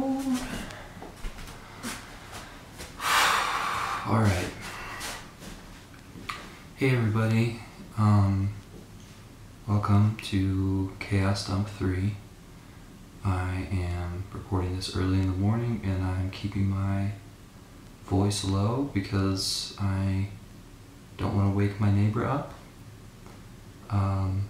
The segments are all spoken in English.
four. All right. Hey everybody. Um, welcome to Chaos Dump 3. I am recording this early in the morning and I'm keeping my voice low because I don't want to wake my neighbor up. Um,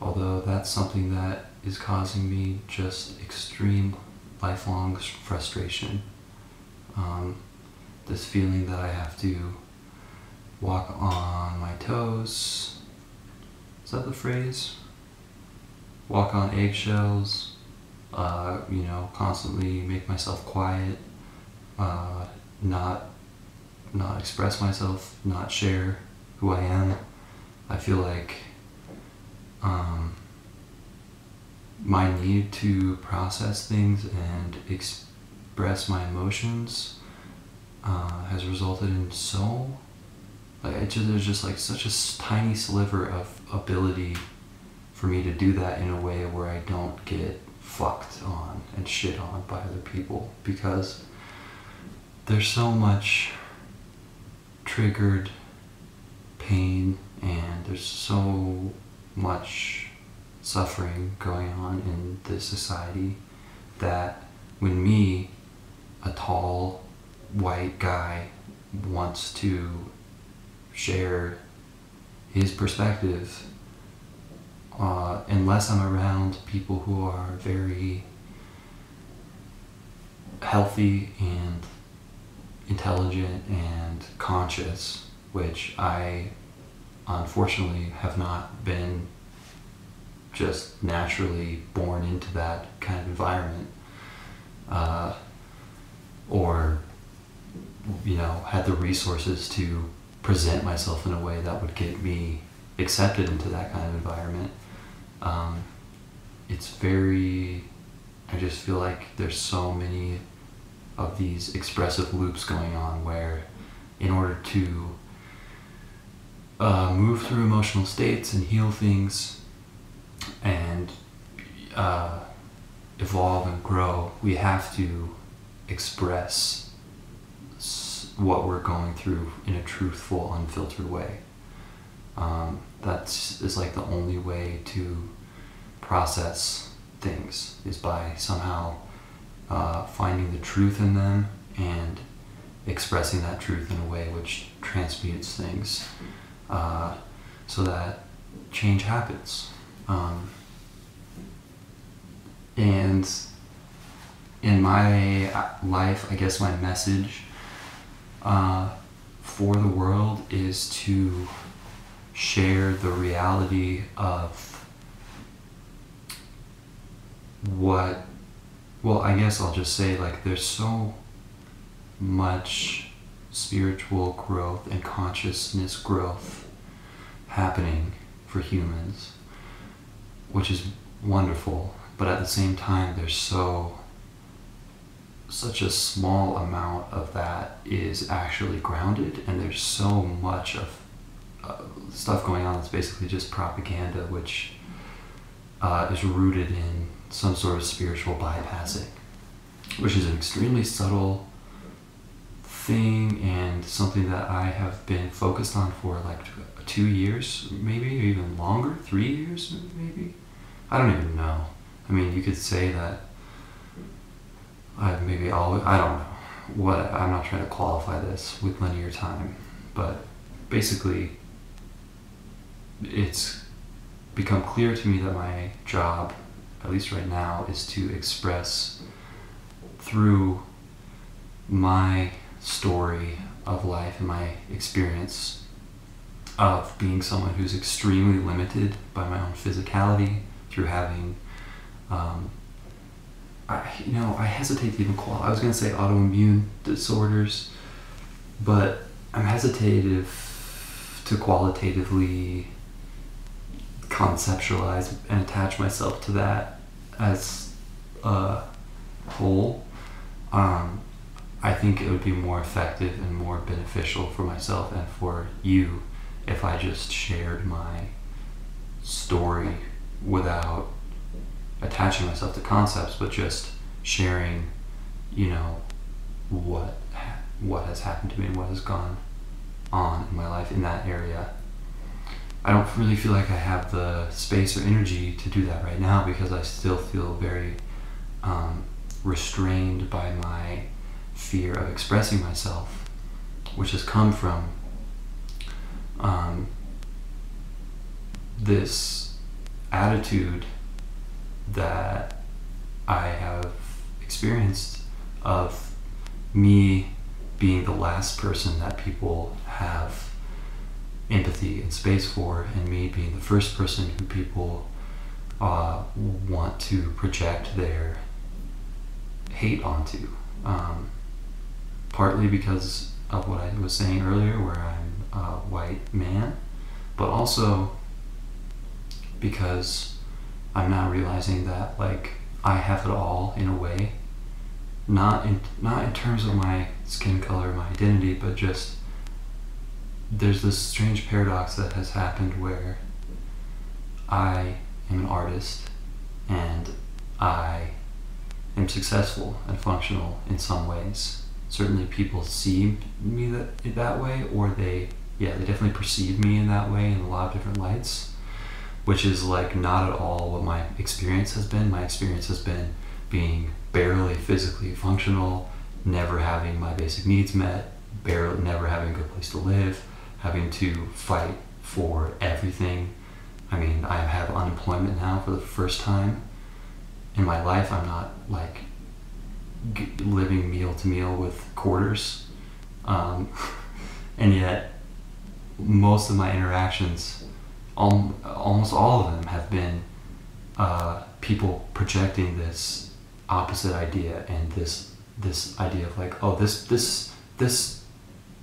although that's something that is causing me just extreme lifelong frustration. Um, this feeling that I have to walk on my toes. Is that the phrase? Walk on eggshells. Uh, you know, constantly make myself quiet. Uh, not not express myself. Not share who I am. I feel like um, my need to process things and express my emotions uh, has resulted in so like it just, there's just like such a tiny sliver of ability for me to do that in a way where I don't get fucked on and shit on by other people because there's so much triggered pain and there's so much suffering going on in this society that when me, a tall white guy, wants to share his perspective, uh, unless I'm around people who are very healthy and intelligent and conscious, which I unfortunately have not been just naturally born into that kind of environment uh, or you know had the resources to present myself in a way that would get me accepted into that kind of environment. Um, it's very i just feel like there's so many of these expressive loops going on where in order to uh, move through emotional states and heal things and uh, evolve and grow, we have to express what we're going through in a truthful, unfiltered way. Um, that's is like the only way to process things is by somehow uh, finding the truth in them and expressing that truth in a way which transmutes things uh, so that change happens. Um, and in my life, I guess my message uh, for the world is to share the reality of what, well, I guess I'll just say, like, there's so much spiritual growth and consciousness growth happening for humans which is wonderful. But at the same time, there's so such a small amount of that is actually grounded, and there's so much of uh, stuff going on that's basically just propaganda, which uh, is rooted in some sort of spiritual bypassing, which is an extremely subtle thing and something that I have been focused on for like two years, maybe, or even longer, three years, maybe. I don't even know. I mean, you could say that I maybe always, I don't know. What, I'm not trying to qualify this with linear time, but basically, it's become clear to me that my job, at least right now, is to express through my story of life and my experience of being someone who's extremely limited by my own physicality through having um, I, you know I hesitate to even call I was going to say autoimmune disorders but I'm hesitative to qualitatively conceptualize and attach myself to that as a whole. Um, I think it would be more effective and more beneficial for myself and for you if I just shared my story without attaching myself to concepts, but just sharing, you know, what what has happened to me and what has gone on in my life in that area. I don't really feel like I have the space or energy to do that right now because I still feel very um, restrained by my fear of expressing myself, which has come from um, this attitude that I have experienced of me being the last person that people have empathy and space for, and me being the first person who people uh, want to project their hate onto. Um, partly because of what I was saying earlier, where I'm a white man, but also because I'm now realizing that like I have it all in a way, not in not in terms of my skin color, my identity, but just there's this strange paradox that has happened where I am an artist and I am successful and functional in some ways. Certainly, people see me that that way, or they yeah they definitely perceive me in that way in a lot of different lights, which is like not at all what my experience has been. My experience has been being barely physically functional, never having my basic needs met, barely never having a good place to live, having to fight for everything. I mean, I have unemployment now for the first time in my life. I'm not like living meal to meal with quarters. Um, and yet, most of my interactions, al- almost all of them, have been uh, people projecting this opposite idea and this this idea of like, oh, this this this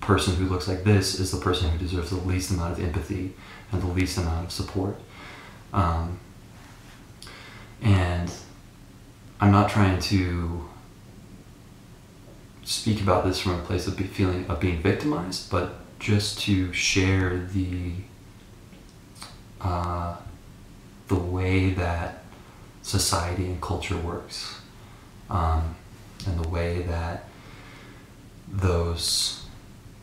person who looks like this is the person who deserves the least amount of empathy and the least amount of support. Um, and I'm not trying to speak about this from a place of feeling of being victimized, but just to share the uh, the way that society and culture works, um, and the way that those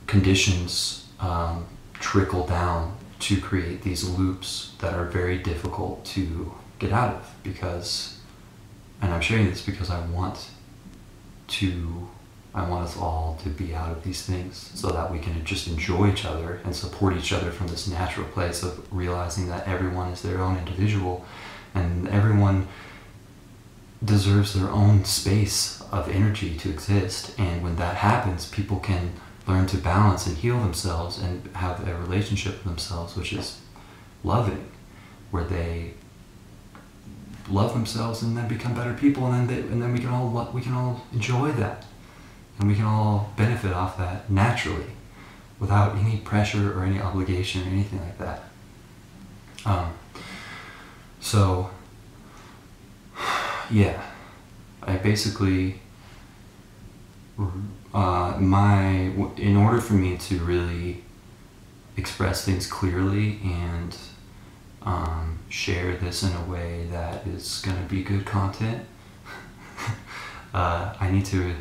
conditions um, trickle down to create these loops that are very difficult to get out of because and I'm sharing this because I want to I want us all to be out of these things so that we can just enjoy each other and support each other from this natural place of realizing that everyone is their own individual and everyone deserves their own space of energy to exist. And when that happens people can learn to balance and heal themselves and have a relationship with themselves which is loving where they love themselves and then become better people and then they, and then we can all we can all enjoy that and we can all benefit off that naturally without any pressure or any obligation or anything like that. Um, so yeah. I basically uh, my in order for me to really express things clearly and um, share this in a way that is going to be good content, uh, I need to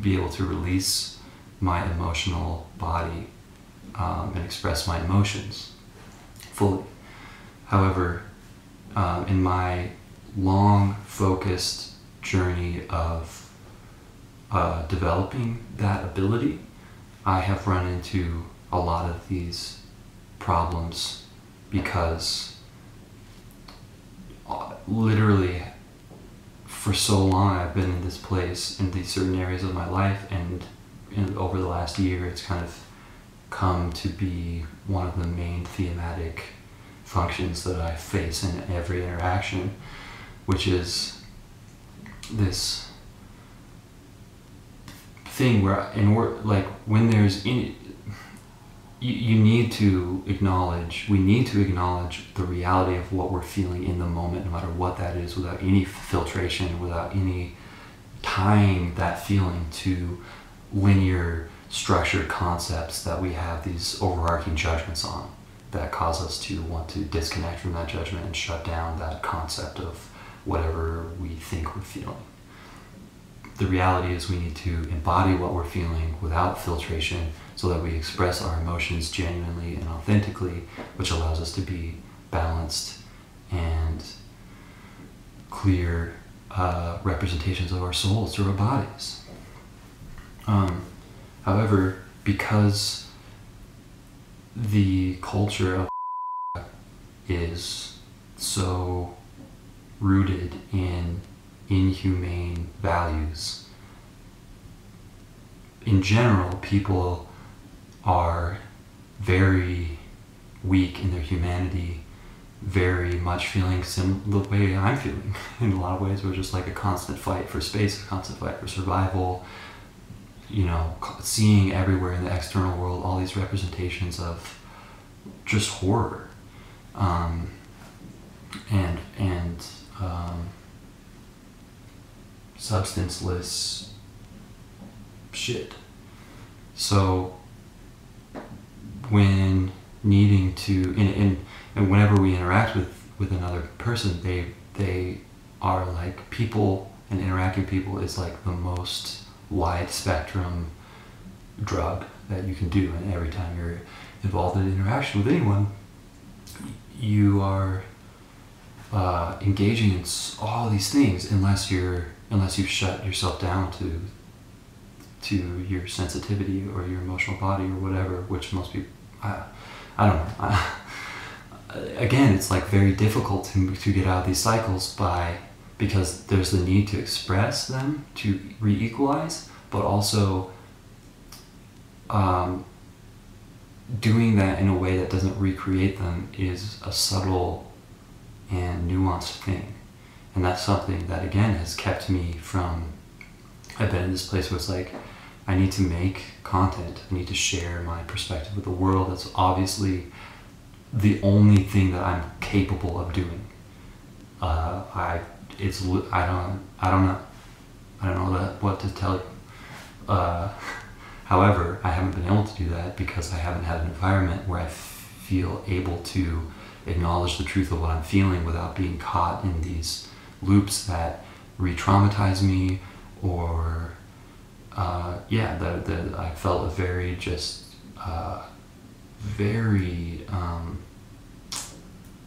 be able to release my emotional body um, and express my emotions fully. However, uh, in my long, focused journey of uh, developing that ability, I have run into a lot of these problems because uh, literally for so long I've been in this place in these certain areas of my life and in, over the last year it's kind of come to be one of the main thematic functions that I face in every interaction which is this thing where in order like when there's any you, you need to acknowledge we need to acknowledge the reality of what we're feeling in the moment no matter what that is without any filtration without any tying that feeling to linear structured concepts that we have these overarching judgments on that cause us to want to disconnect from that judgment and shut down that concept of whatever we think we're feeling. the reality is we need to embody what we're feeling without filtration so that we express our emotions genuinely and authentically, which allows us to be balanced and clear uh, representations of our souls through our bodies. Um, however, because the culture of is so rooted in inhumane values, in general, people are very weak in their humanity, very much feeling sim- the way I'm feeling. In a lot of ways, we're just like a constant fight for space, a constant fight for survival. You know, seeing everywhere in the external world all these representations of just horror, um, and and um, substanceless shit. So when needing to and, and, and whenever we interact with with another person they they are like people and interacting people is like the most wide spectrum drug that you can do. And every time you're involved in interaction with anyone you are uh, engaging in all these things unless you're unless you shut yourself down to to your sensitivity or your emotional body or whatever which most people I, I don't know. I, again, it's like very difficult to, to get out of these cycles by because there's the need to express them to re-equalize, but also um, doing that in a way that doesn't recreate them is a subtle and nuanced thing. And that's something that again has kept me from I've been in this place where it's like I need to make content. I need to share my perspective with the world. That's obviously the only thing that I'm capable of doing. Uh, I it's I don't I don't know I don't know that, what to tell you. Uh, however, I haven't been able to do that because I haven't had an environment where I feel able to acknowledge the truth of what I'm feeling without being caught in these loops that re-traumatize me or uh, yeah, the, the, I felt a very just uh, very um,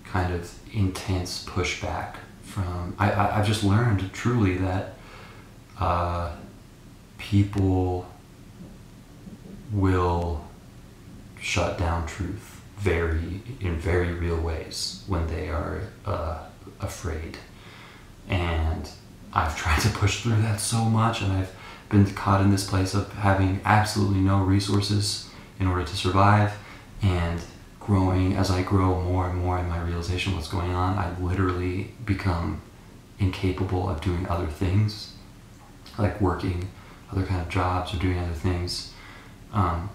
kind of intense pushback from. I, I, have just learned truly that uh, people will shut down truth very in very real ways when they are uh, afraid and I've tried to push through that so much and I've been caught in this place of having absolutely no resources in order to survive and growing as I grow more and more in my realization what's going on, I literally become incapable of doing other things, like working other kind of jobs or doing other things, um,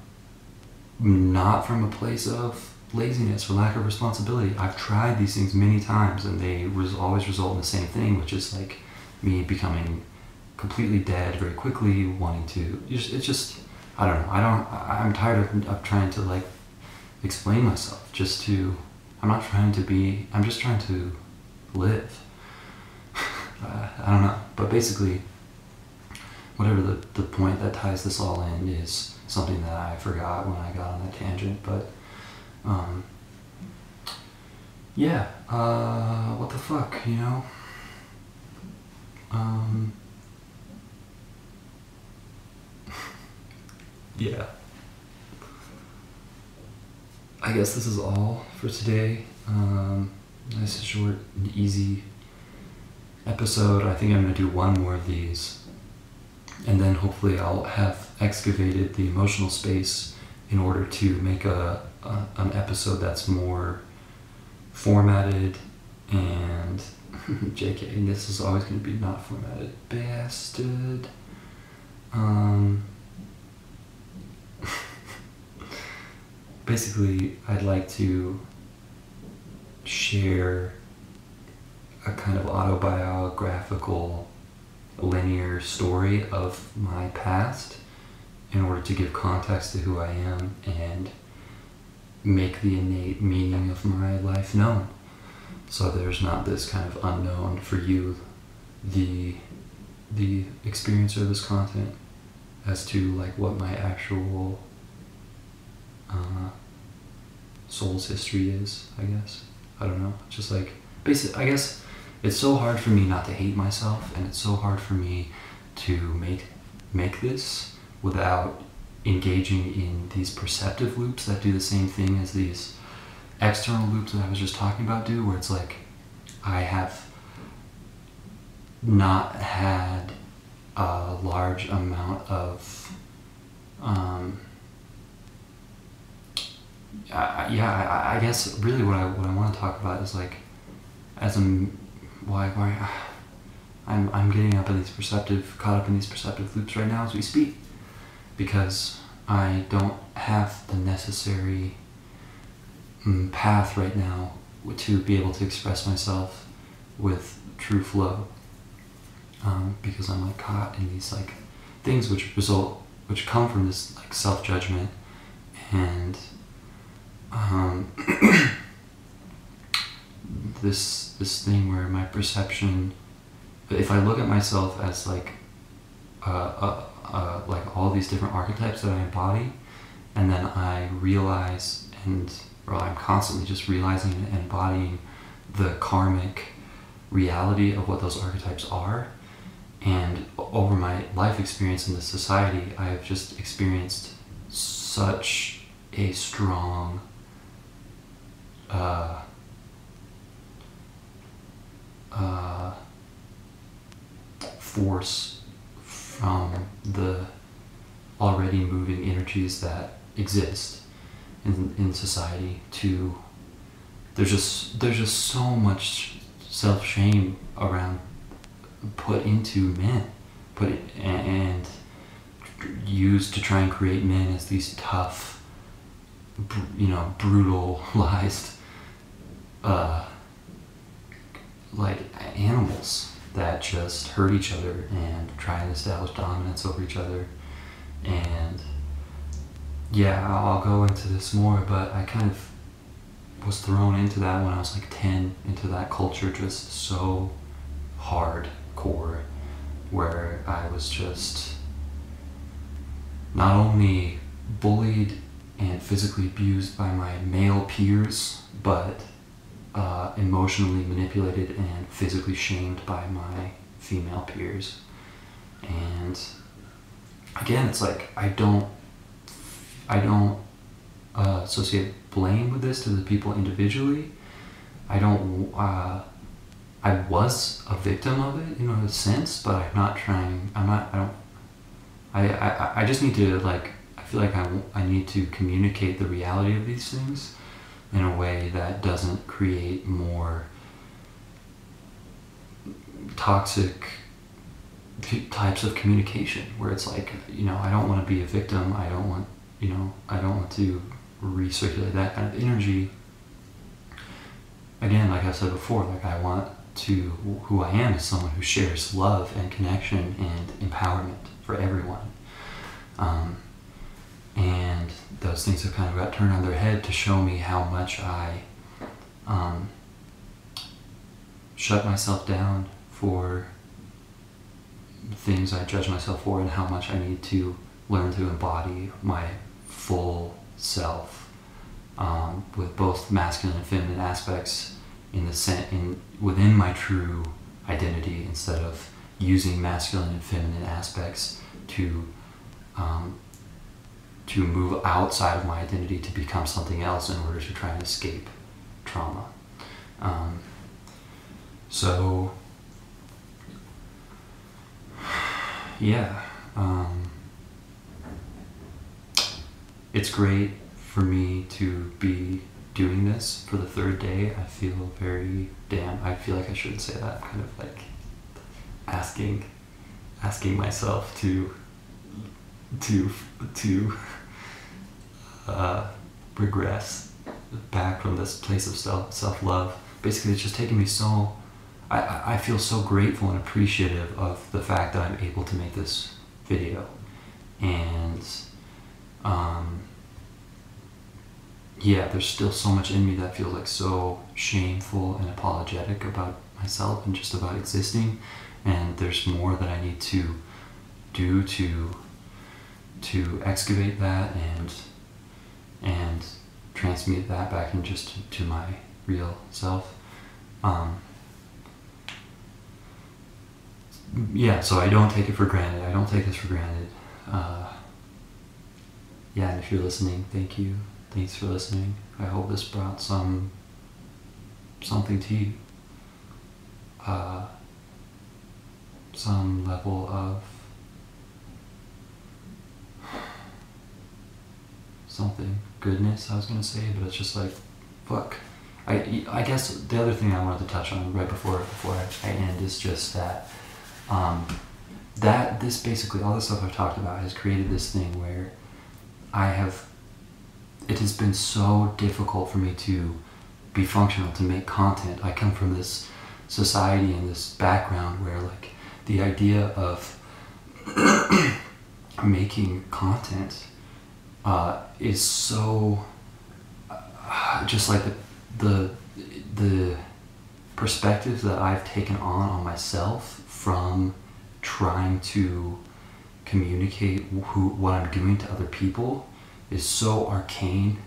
not from a place of laziness or lack of responsibility. I've tried these things many times and they res- always result in the same thing, which is like me becoming completely dead very quickly, wanting to. It's just I don't know. I don't. I'm tired of, of trying to like explain myself. Just to. I'm not trying to be. I'm just trying to live. uh, I don't know. But basically, whatever the the point that ties this all in is something that I forgot when I got on that tangent. But um, yeah. Uh, what the fuck, you know. Um, yeah. I guess this is all for today. Um, nice, short, and easy episode. I think I'm going to do one more of these. And then hopefully I'll have excavated the emotional space in order to make a, a an episode that's more formatted and JK, this is always going to be not formatted. Bastard. Um, basically, I'd like to share a kind of autobiographical linear story of my past in order to give context to who I am and make the innate meaning of my life known. So there's not this kind of unknown for you, the the experiencer of this content as to like what my actual uh, soul's history is. I guess I don't know. Just like basic. I guess it's so hard for me not to hate myself, and it's so hard for me to make make this without engaging in these perceptive loops that do the same thing as these external loops that I was just talking about do, where it's like I have not had a large amount of um, Yeah I, I guess really what I what I want to talk about is like as I'm why why I'm I'm getting up in these perceptive caught up in these perceptive loops right now as we speak because I don't have the necessary mm, path right now to be able to express myself with true flow. Um, because I'm like caught in these like things which result which come from this like self judgment and um, this this thing where my perception if I look at myself as like uh, uh, uh, like all these different archetypes that I embody and then I realize and or I'm constantly just realizing and embodying the karmic reality of what those archetypes are and over my life experience in this society, I have just experienced such a strong uh, uh, force from the already moving energies that exist in, in society to there's just there's just so much self shame around put into men, put it, and used to try and create men as these tough, you know, brutalized, uh, like animals that just hurt each other and try and establish dominance over each other. And yeah, I'll go into this more, but I kind of was thrown into that when I was like 10, into that culture just so hardcore, where I was just not only bullied and physically abused by my male peers, but uh, emotionally manipulated and physically shamed by my female peers. And again, it's like I don't, I don't uh, associate blame with this to the people individually. I don't. Uh, I was a victim of it, you know, in a sense, but I'm not trying, I'm not, I don't, I, I, I just need to, like, I feel like I, I need to communicate the reality of these things in a way that doesn't create more toxic types of communication where it's like, you know, I don't want to be a victim, I don't want, you know, I don't want to recirculate that kind of energy. Again, like I said before, like I want to who I am is someone who shares love and connection and empowerment for everyone. Um, and those things have kind of got turned on their head to show me how much I um, shut myself down for things I judge myself for and how much I need to learn to embody my full self um, with both masculine and feminine aspects in the sen- in within my true identity instead of using masculine and feminine aspects to um, to move outside of my identity to become something else in order to try and escape trauma. Um, so yeah, um, it's great for me to be doing this for the third day, I feel very damn. I feel like I shouldn't say that. I'm kind of like asking, asking myself to, to, to uh, regress back from this place of self self love. Basically, it's just taken me so. I, I feel so grateful and appreciative of the fact that I'm able to make this video, and um, yeah, there's still so much in me that feels like so shameful and apologetic about myself and just about existing. and there's more that I need to do to to excavate that and and transmute that back in just to, to my real self. Um, yeah, so I don't take it for granted. I don't take this for granted. Uh, yeah, and if you're listening, thank you. Thanks for listening. I hope this brought some something to you. Uh, some level of something goodness I was gonna say, but it's just like fuck. I, I guess the other thing I wanted to touch on right before before I end is just that um, that this basically all the stuff I've talked about has created this thing where I have it has been so difficult for me to be functional to make content. I come from this society and this background where like the idea of making content uh, is so uh, just like the the the perspective that I've taken on on myself from trying to communicate who what I'm doing to other people is so arcane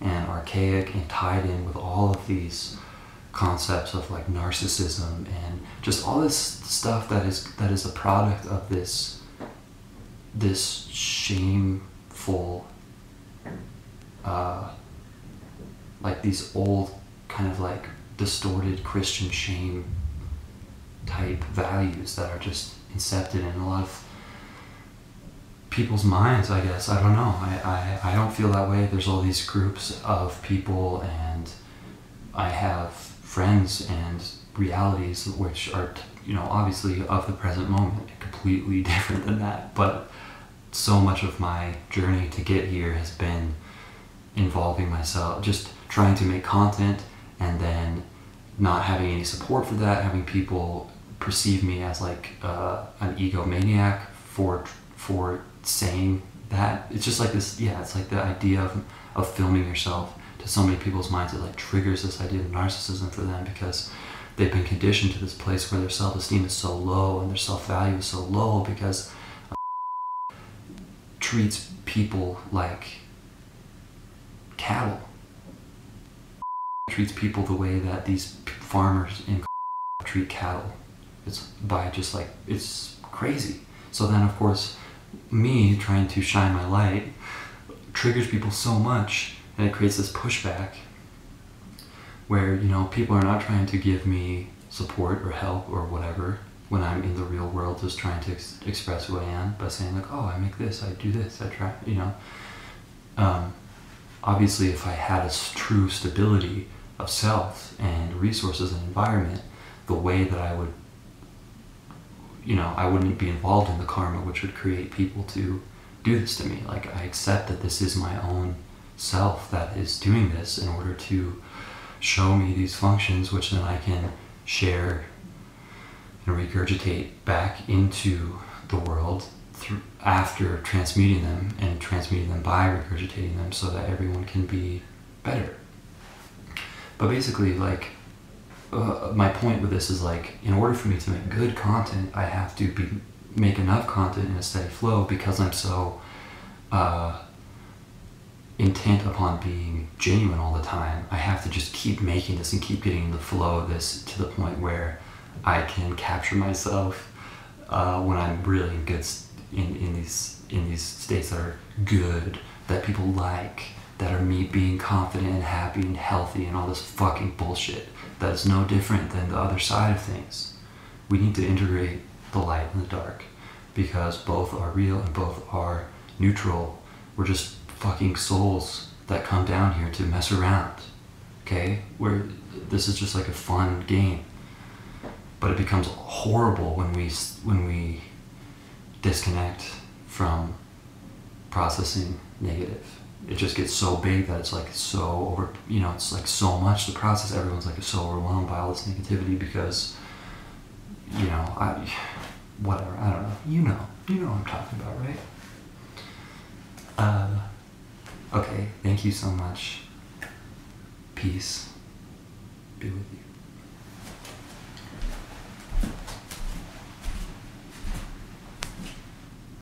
and archaic and tied in with all of these concepts of like narcissism and just all this stuff that is that is a product of this this shameful uh, like these old kind of like distorted Christian shame type values that are just incepted in a lot of people's minds, I guess. I don't know. I, I, I don't feel that way. There's all these groups of people, and I have friends and realities which are, you know, obviously of the present moment, completely different than that. But so much of my journey to get here has been involving myself, just trying to make content and then not having any support for that, having people perceive me as like uh, an egomaniac for for saying that. It's just like this. Yeah, it's like the idea of of filming yourself to so many people's minds. It like triggers this idea of narcissism for them because they've been conditioned to this place where their self esteem is so low and their self value is so low because treats people like cattle. Treats people the way that these farmers in treat cattle. It's by just like, it's crazy. So then, of course, me trying to shine my light triggers people so much and it creates this pushback where, you know, people are not trying to give me support or help or whatever when I'm in the real world just trying to ex- express who I am by saying like, oh, I make this, I do this, I try, you know. Um, obviously, if I had a true stability of self and resources and environment, the way that I would, you know, I wouldn't be involved in the karma which would create people to do this to me. Like, I accept that this is my own self that is doing this in order to show me these functions, which then I can share and regurgitate back into the world after transmuting them and transmuting them by regurgitating them so that everyone can be better. But basically, like, uh, my point with this is like, in order for me to make good content, I have to be make enough content in a steady flow because I'm so uh, intent upon being genuine all the time. I have to just keep making this and keep getting the flow of this to the point where I can capture myself uh, when I'm really in good in, in these in these states that are good that people like that are me being confident and happy and healthy and all this fucking bullshit that is no different than the other side of things. We need to integrate the light and the dark because both are real and both are neutral. We're just fucking souls that come down here to mess around. Okay? Where this is just like a fun game but it becomes horrible when we when we disconnect from processing negative. It just gets so big that it's like so over. You know, it's like so much to process. Everyone's like so overwhelmed by all this negativity because, you know, I, whatever. I don't know. You know. You know what I'm talking about, right? Uh, okay. Thank you so much. Peace. Be with you.